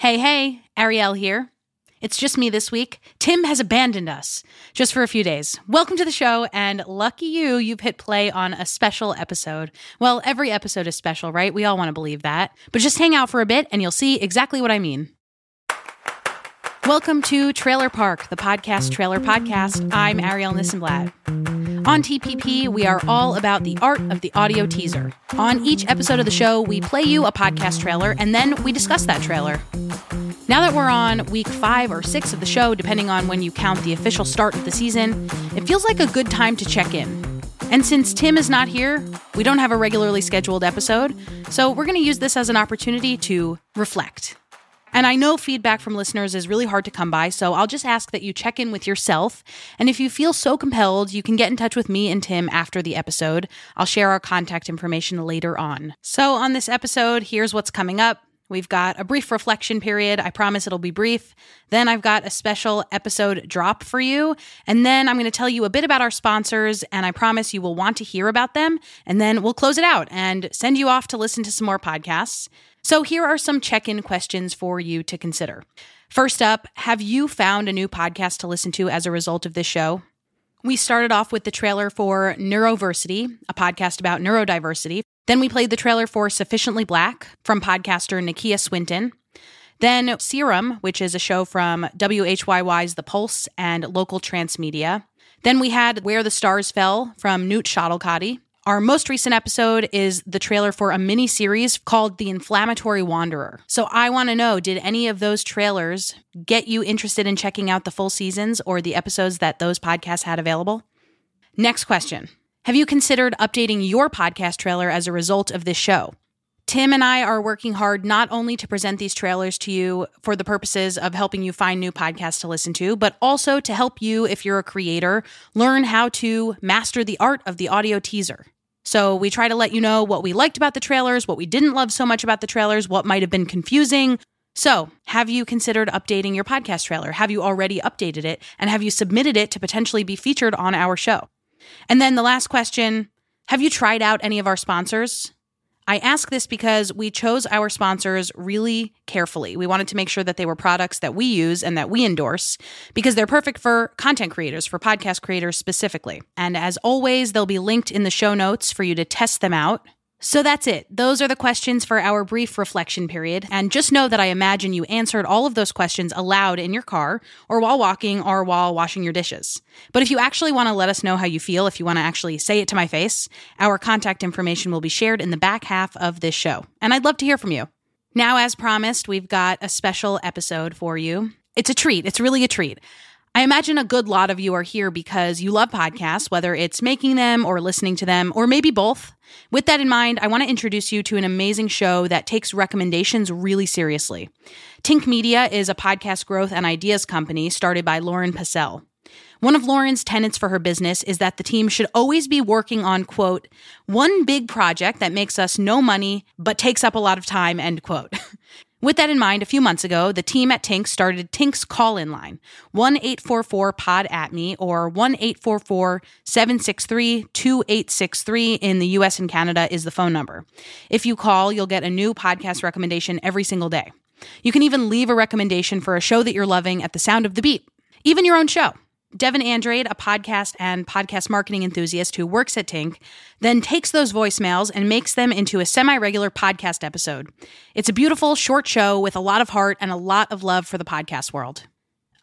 Hey, hey, Arielle here. It's just me this week. Tim has abandoned us just for a few days. Welcome to the show, and lucky you, you've hit play on a special episode. Well, every episode is special, right? We all want to believe that. But just hang out for a bit, and you'll see exactly what I mean. Welcome to Trailer Park, the podcast trailer podcast. I'm Arielle Nissenblatt. On TPP, we are all about the art of the audio teaser. On each episode of the show, we play you a podcast trailer and then we discuss that trailer. Now that we're on week five or six of the show, depending on when you count the official start of the season, it feels like a good time to check in. And since Tim is not here, we don't have a regularly scheduled episode, so we're going to use this as an opportunity to reflect. And I know feedback from listeners is really hard to come by, so I'll just ask that you check in with yourself. And if you feel so compelled, you can get in touch with me and Tim after the episode. I'll share our contact information later on. So, on this episode, here's what's coming up. We've got a brief reflection period. I promise it'll be brief. Then I've got a special episode drop for you. And then I'm going to tell you a bit about our sponsors, and I promise you will want to hear about them. And then we'll close it out and send you off to listen to some more podcasts. So here are some check in questions for you to consider. First up, have you found a new podcast to listen to as a result of this show? We started off with the trailer for Neuroversity, a podcast about neurodiversity. Then we played the trailer for Sufficiently Black from podcaster Nakia Swinton. Then Serum, which is a show from WHYY's The Pulse and local transmedia. Then we had Where the Stars Fell from Newt Chottelkotte. Our most recent episode is the trailer for a mini series called The Inflammatory Wanderer. So I want to know did any of those trailers get you interested in checking out the full seasons or the episodes that those podcasts had available? Next question Have you considered updating your podcast trailer as a result of this show? Tim and I are working hard not only to present these trailers to you for the purposes of helping you find new podcasts to listen to, but also to help you, if you're a creator, learn how to master the art of the audio teaser. So we try to let you know what we liked about the trailers, what we didn't love so much about the trailers, what might have been confusing. So, have you considered updating your podcast trailer? Have you already updated it? And have you submitted it to potentially be featured on our show? And then the last question Have you tried out any of our sponsors? I ask this because we chose our sponsors really carefully. We wanted to make sure that they were products that we use and that we endorse because they're perfect for content creators, for podcast creators specifically. And as always, they'll be linked in the show notes for you to test them out. So that's it. Those are the questions for our brief reflection period. And just know that I imagine you answered all of those questions aloud in your car or while walking or while washing your dishes. But if you actually want to let us know how you feel, if you want to actually say it to my face, our contact information will be shared in the back half of this show. And I'd love to hear from you. Now, as promised, we've got a special episode for you. It's a treat. It's really a treat. I imagine a good lot of you are here because you love podcasts, whether it's making them or listening to them, or maybe both. With that in mind, I want to introduce you to an amazing show that takes recommendations really seriously. Tink Media is a podcast growth and ideas company started by Lauren Passell. One of Lauren's tenets for her business is that the team should always be working on, quote, one big project that makes us no money but takes up a lot of time, end quote. With that in mind, a few months ago, the team at Tink started Tink's call in line 1 844 pod at me or 1 844 763 2863 in the US and Canada is the phone number. If you call, you'll get a new podcast recommendation every single day. You can even leave a recommendation for a show that you're loving at the sound of the beat, even your own show. Devin Andrade, a podcast and podcast marketing enthusiast who works at Tink, then takes those voicemails and makes them into a semi regular podcast episode. It's a beautiful, short show with a lot of heart and a lot of love for the podcast world.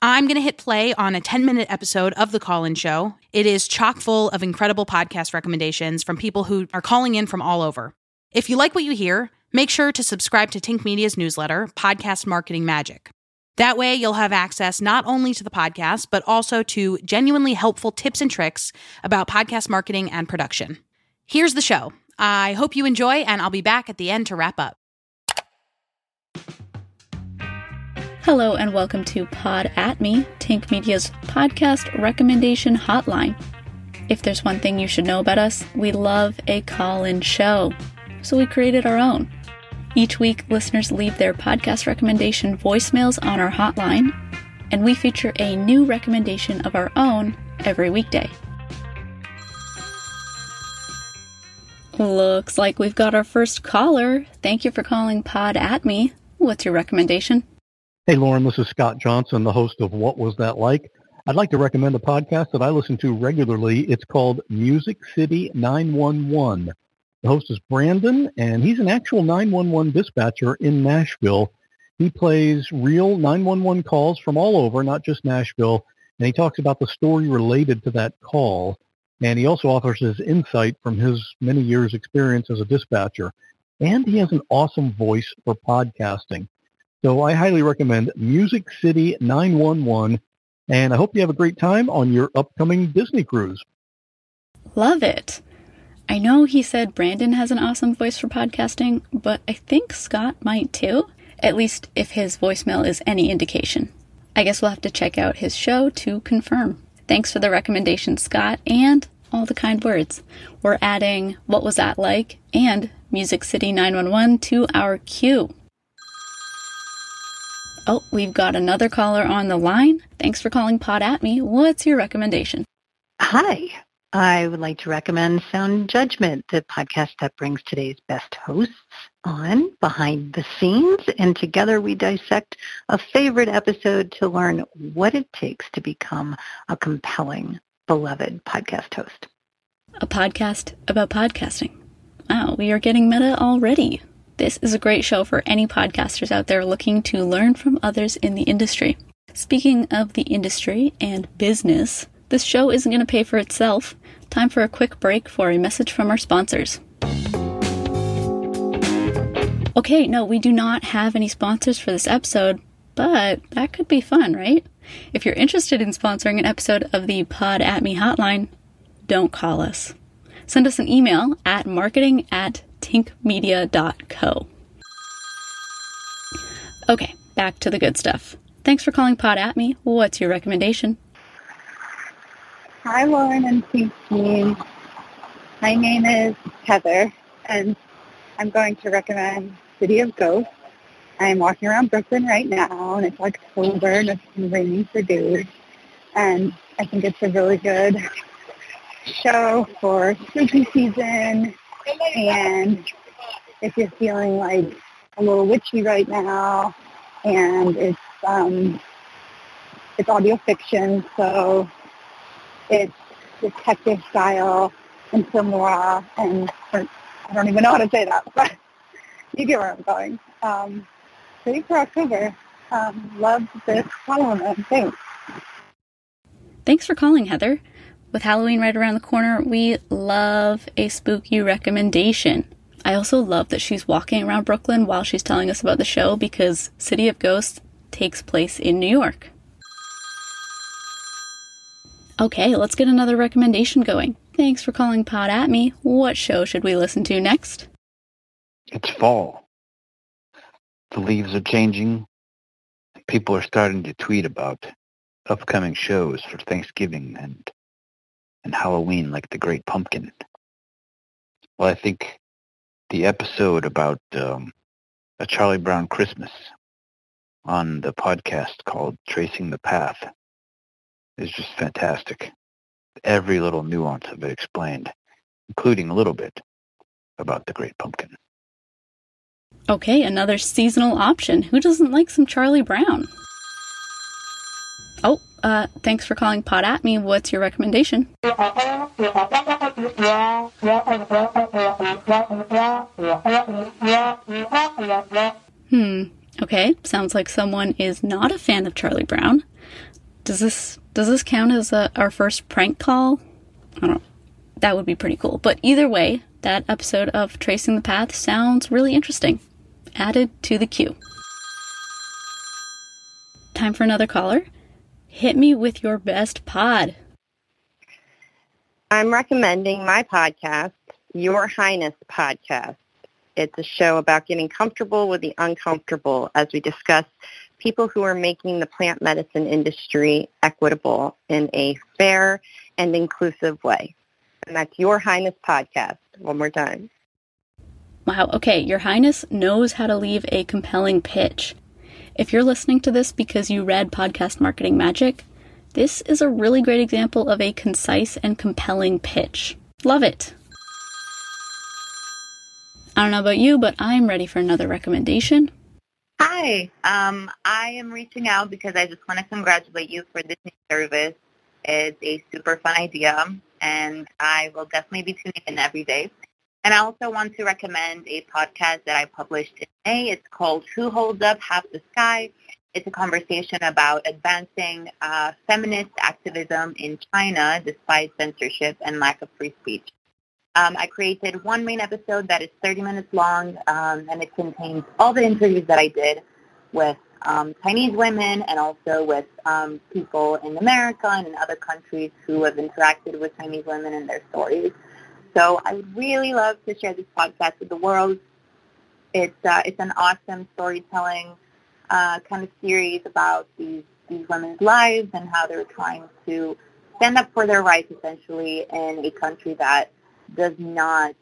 I'm going to hit play on a 10 minute episode of The Call In Show. It is chock full of incredible podcast recommendations from people who are calling in from all over. If you like what you hear, make sure to subscribe to Tink Media's newsletter, Podcast Marketing Magic. That way, you'll have access not only to the podcast, but also to genuinely helpful tips and tricks about podcast marketing and production. Here's the show. I hope you enjoy, and I'll be back at the end to wrap up. Hello, and welcome to Pod at Me, Tink Media's podcast recommendation hotline. If there's one thing you should know about us, we love a call in show. So we created our own. Each week, listeners leave their podcast recommendation voicemails on our hotline, and we feature a new recommendation of our own every weekday. Looks like we've got our first caller. Thank you for calling Pod at Me. What's your recommendation? Hey, Lauren, this is Scott Johnson, the host of What Was That Like? I'd like to recommend a podcast that I listen to regularly. It's called Music City 911. The host is Brandon, and he's an actual 911 dispatcher in Nashville. He plays real 911 calls from all over, not just Nashville, and he talks about the story related to that call. And he also offers his insight from his many years experience as a dispatcher. And he has an awesome voice for podcasting. So I highly recommend Music City 911. And I hope you have a great time on your upcoming Disney cruise. Love it. I know he said Brandon has an awesome voice for podcasting, but I think Scott might too, at least if his voicemail is any indication. I guess we'll have to check out his show to confirm. Thanks for the recommendation, Scott, and all the kind words. We're adding What Was That Like and Music City 911 to our queue. Oh, we've got another caller on the line. Thanks for calling Pod at Me. What's your recommendation? Hi. I would like to recommend Sound Judgment, the podcast that brings today's best hosts on behind the scenes. And together we dissect a favorite episode to learn what it takes to become a compelling, beloved podcast host. A podcast about podcasting. Wow, we are getting meta already. This is a great show for any podcasters out there looking to learn from others in the industry. Speaking of the industry and business, this show isn't going to pay for itself. Time for a quick break for a message from our sponsors. Okay, no, we do not have any sponsors for this episode, but that could be fun, right? If you're interested in sponsoring an episode of the Pod at Me hotline, don't call us. Send us an email at marketing at tinkmedia.co. Okay, back to the good stuff. Thanks for calling Pod at Me. What's your recommendation? Hi, Lauren and Tink team. My name is Heather, and I'm going to recommend City of Ghosts. I'm walking around Brooklyn right now, and it's like October, and it's raining for days. And I think it's a really good show for spooky season and if you're feeling like a little witchy right now, and it's um, it's audio fiction, so it's detective style and film noir, and I don't even know how to say that, but you get where I'm going. Um, ready for October. Um, love this Halloween. Thanks. Thanks for calling, Heather. With Halloween right around the corner, we love a spooky recommendation. I also love that she's walking around Brooklyn while she's telling us about the show because City of Ghosts takes place in New York. Okay, let's get another recommendation going. Thanks for calling Pod at Me. What show should we listen to next? It's fall. The leaves are changing. People are starting to tweet about upcoming shows for Thanksgiving and and Halloween like the Great Pumpkin. Well, I think the episode about um, a Charlie Brown Christmas on the podcast called Tracing the Path is just fantastic. Every little nuance of it explained, including a little bit about the Great Pumpkin. Okay, another seasonal option. Who doesn't like some Charlie Brown? Oh, uh, thanks for calling Pod at Me. What's your recommendation? Hmm. Okay. Sounds like someone is not a fan of Charlie Brown. Does this does this count as a, our first prank call? I don't. That would be pretty cool. But either way, that episode of Tracing the Path sounds really interesting. Added to the queue. Time for another caller. Hit me with your best pod. I'm recommending my podcast, Your Highness Podcast. It's a show about getting comfortable with the uncomfortable as we discuss people who are making the plant medicine industry equitable in a fair and inclusive way. And that's Your Highness Podcast. One more time. Wow, okay, Your Highness knows how to leave a compelling pitch. If you're listening to this because you read Podcast Marketing Magic, this is a really great example of a concise and compelling pitch. Love it. I don't know about you, but I'm ready for another recommendation. Hi, um, I am reaching out because I just want to congratulate you for this new service. It's a super fun idea, and I will definitely be tuning in every day. And I also want to recommend a podcast that I published in May. It's called Who Holds Up Half the Sky. It's a conversation about advancing uh, feminist activism in China despite censorship and lack of free speech. Um, I created one main episode that is 30 minutes long, um, and it contains all the interviews that I did with um, Chinese women and also with um, people in America and in other countries who have interacted with Chinese women and their stories. So I would really love to share this podcast with the world. It's uh, it's an awesome storytelling uh, kind of series about these these women's lives and how they're trying to stand up for their rights essentially in a country that does not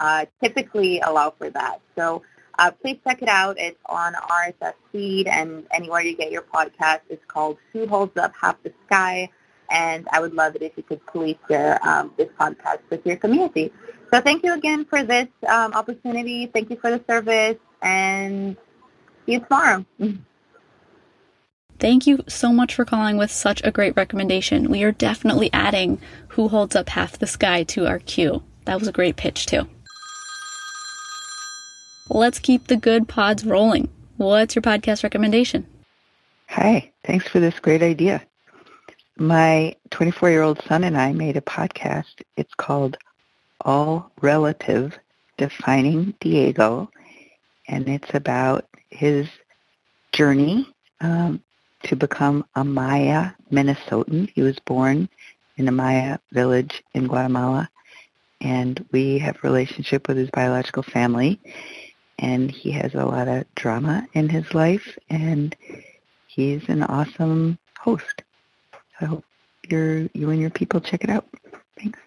uh, typically allow for that. So uh, please check it out. It's on RSS feed and anywhere you get your podcast. It's called Who Holds Up Half the Sky. And I would love it if you could please share um, this podcast with your community. So thank you again for this um, opportunity. Thank you for the service. And see you tomorrow. Thank you so much for calling with such a great recommendation. We are definitely adding Who Holds Up Half the Sky to our queue. That was a great pitch, too. Let's keep the good pods rolling. What's your podcast recommendation? Hi, thanks for this great idea. My 24-year-old son and I made a podcast. It's called All Relative Defining Diego, and it's about his journey um, to become a Maya Minnesotan. He was born in a Maya village in Guatemala, and we have relationship with his biological family. And he has a lot of drama in his life, and he's an awesome host. I hope your you and your people check it out. Thanks.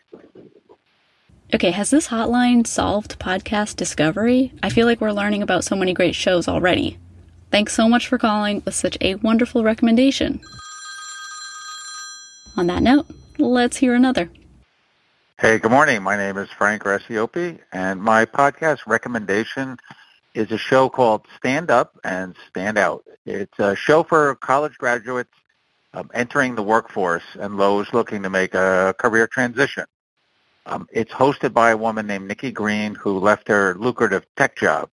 Okay, has this hotline solved podcast discovery? I feel like we're learning about so many great shows already. Thanks so much for calling with such a wonderful recommendation. On that note, let's hear another. Hey, good morning. My name is Frank Racioppi, and my podcast recommendation is a show called Stand Up and Stand Out. It's a show for college graduates um, entering the workforce and those looking to make a career transition. Um, it's hosted by a woman named Nikki Green who left her lucrative tech job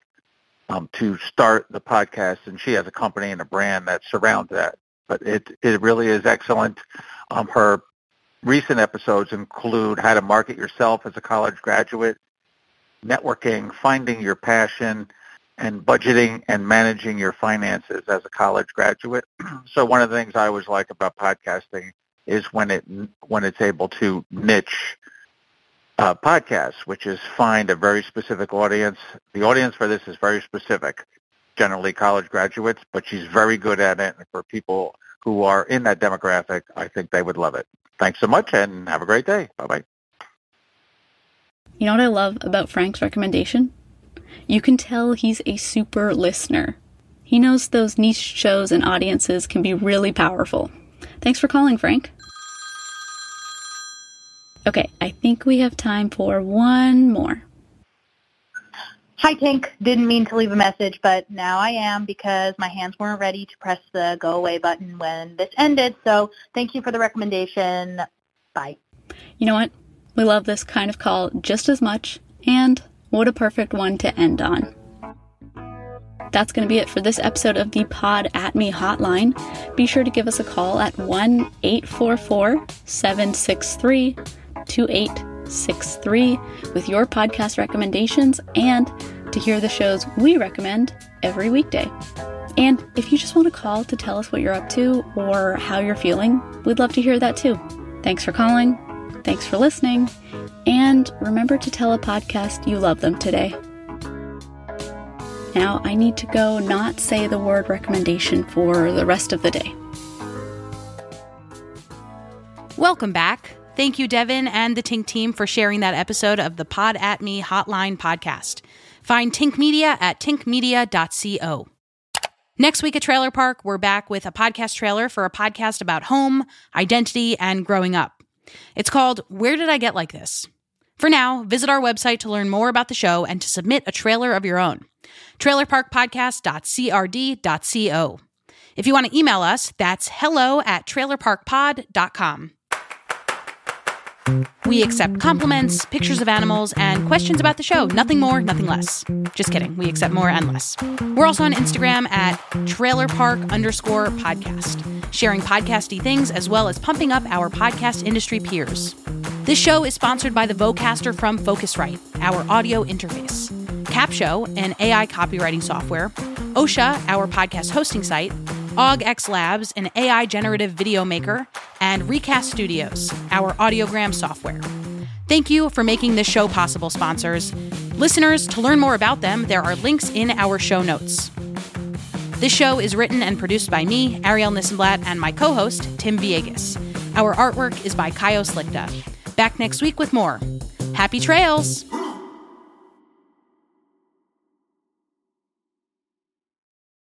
um, to start the podcast, and she has a company and a brand that surrounds that. But it it really is excellent. Um, her recent episodes include how to market yourself as a college graduate, networking, finding your passion, and budgeting and managing your finances as a college graduate. so one of the things I always like about podcasting is when it when it's able to niche uh, podcast, which is find a very specific audience. The audience for this is very specific, generally college graduates, but she's very good at it. And for people who are in that demographic, I think they would love it. Thanks so much and have a great day. Bye-bye. You know what I love about Frank's recommendation? You can tell he's a super listener. He knows those niche shows and audiences can be really powerful. Thanks for calling, Frank. Okay, I think we have time for one more. Hi, Tink. Didn't mean to leave a message, but now I am because my hands weren't ready to press the go away button when this ended. So thank you for the recommendation. Bye. You know what? We love this kind of call just as much, and what a perfect one to end on. That's going to be it for this episode of the Pod at Me hotline. Be sure to give us a call at 1 844 763 2863 with your podcast recommendations and to hear the shows we recommend every weekday. And if you just want to call to tell us what you're up to or how you're feeling, we'd love to hear that too. Thanks for calling. Thanks for listening. And remember to tell a podcast you love them today. Now I need to go not say the word recommendation for the rest of the day. Welcome back. Thank you, Devin and the Tink team, for sharing that episode of the Pod at Me Hotline podcast. Find Tink Media at tinkmedia.co. Next week at Trailer Park, we're back with a podcast trailer for a podcast about home, identity, and growing up. It's called Where Did I Get Like This? For now, visit our website to learn more about the show and to submit a trailer of your own. trailerparkpodcast.crd.co. If you want to email us, that's hello at trailerparkpod.com. We accept compliments, pictures of animals, and questions about the show. Nothing more, nothing less. Just kidding. We accept more and less. We're also on Instagram at trailerpark underscore podcast, sharing podcasty things as well as pumping up our podcast industry peers. This show is sponsored by the Vocaster from Focusrite, our audio interface. Capsho, an AI copywriting software. Ausha, our podcast hosting site. AugX Labs, an AI generative video maker, and Recast Studios, our audiogram software. Thank you for making this show possible, sponsors. Listeners, to learn more about them, there are links in our show notes. This show is written and produced by me, Arielle Nissenblatt, and my co host, Tim Villegas. Our artwork is by Caio Slikta. Back next week with more. Happy trails!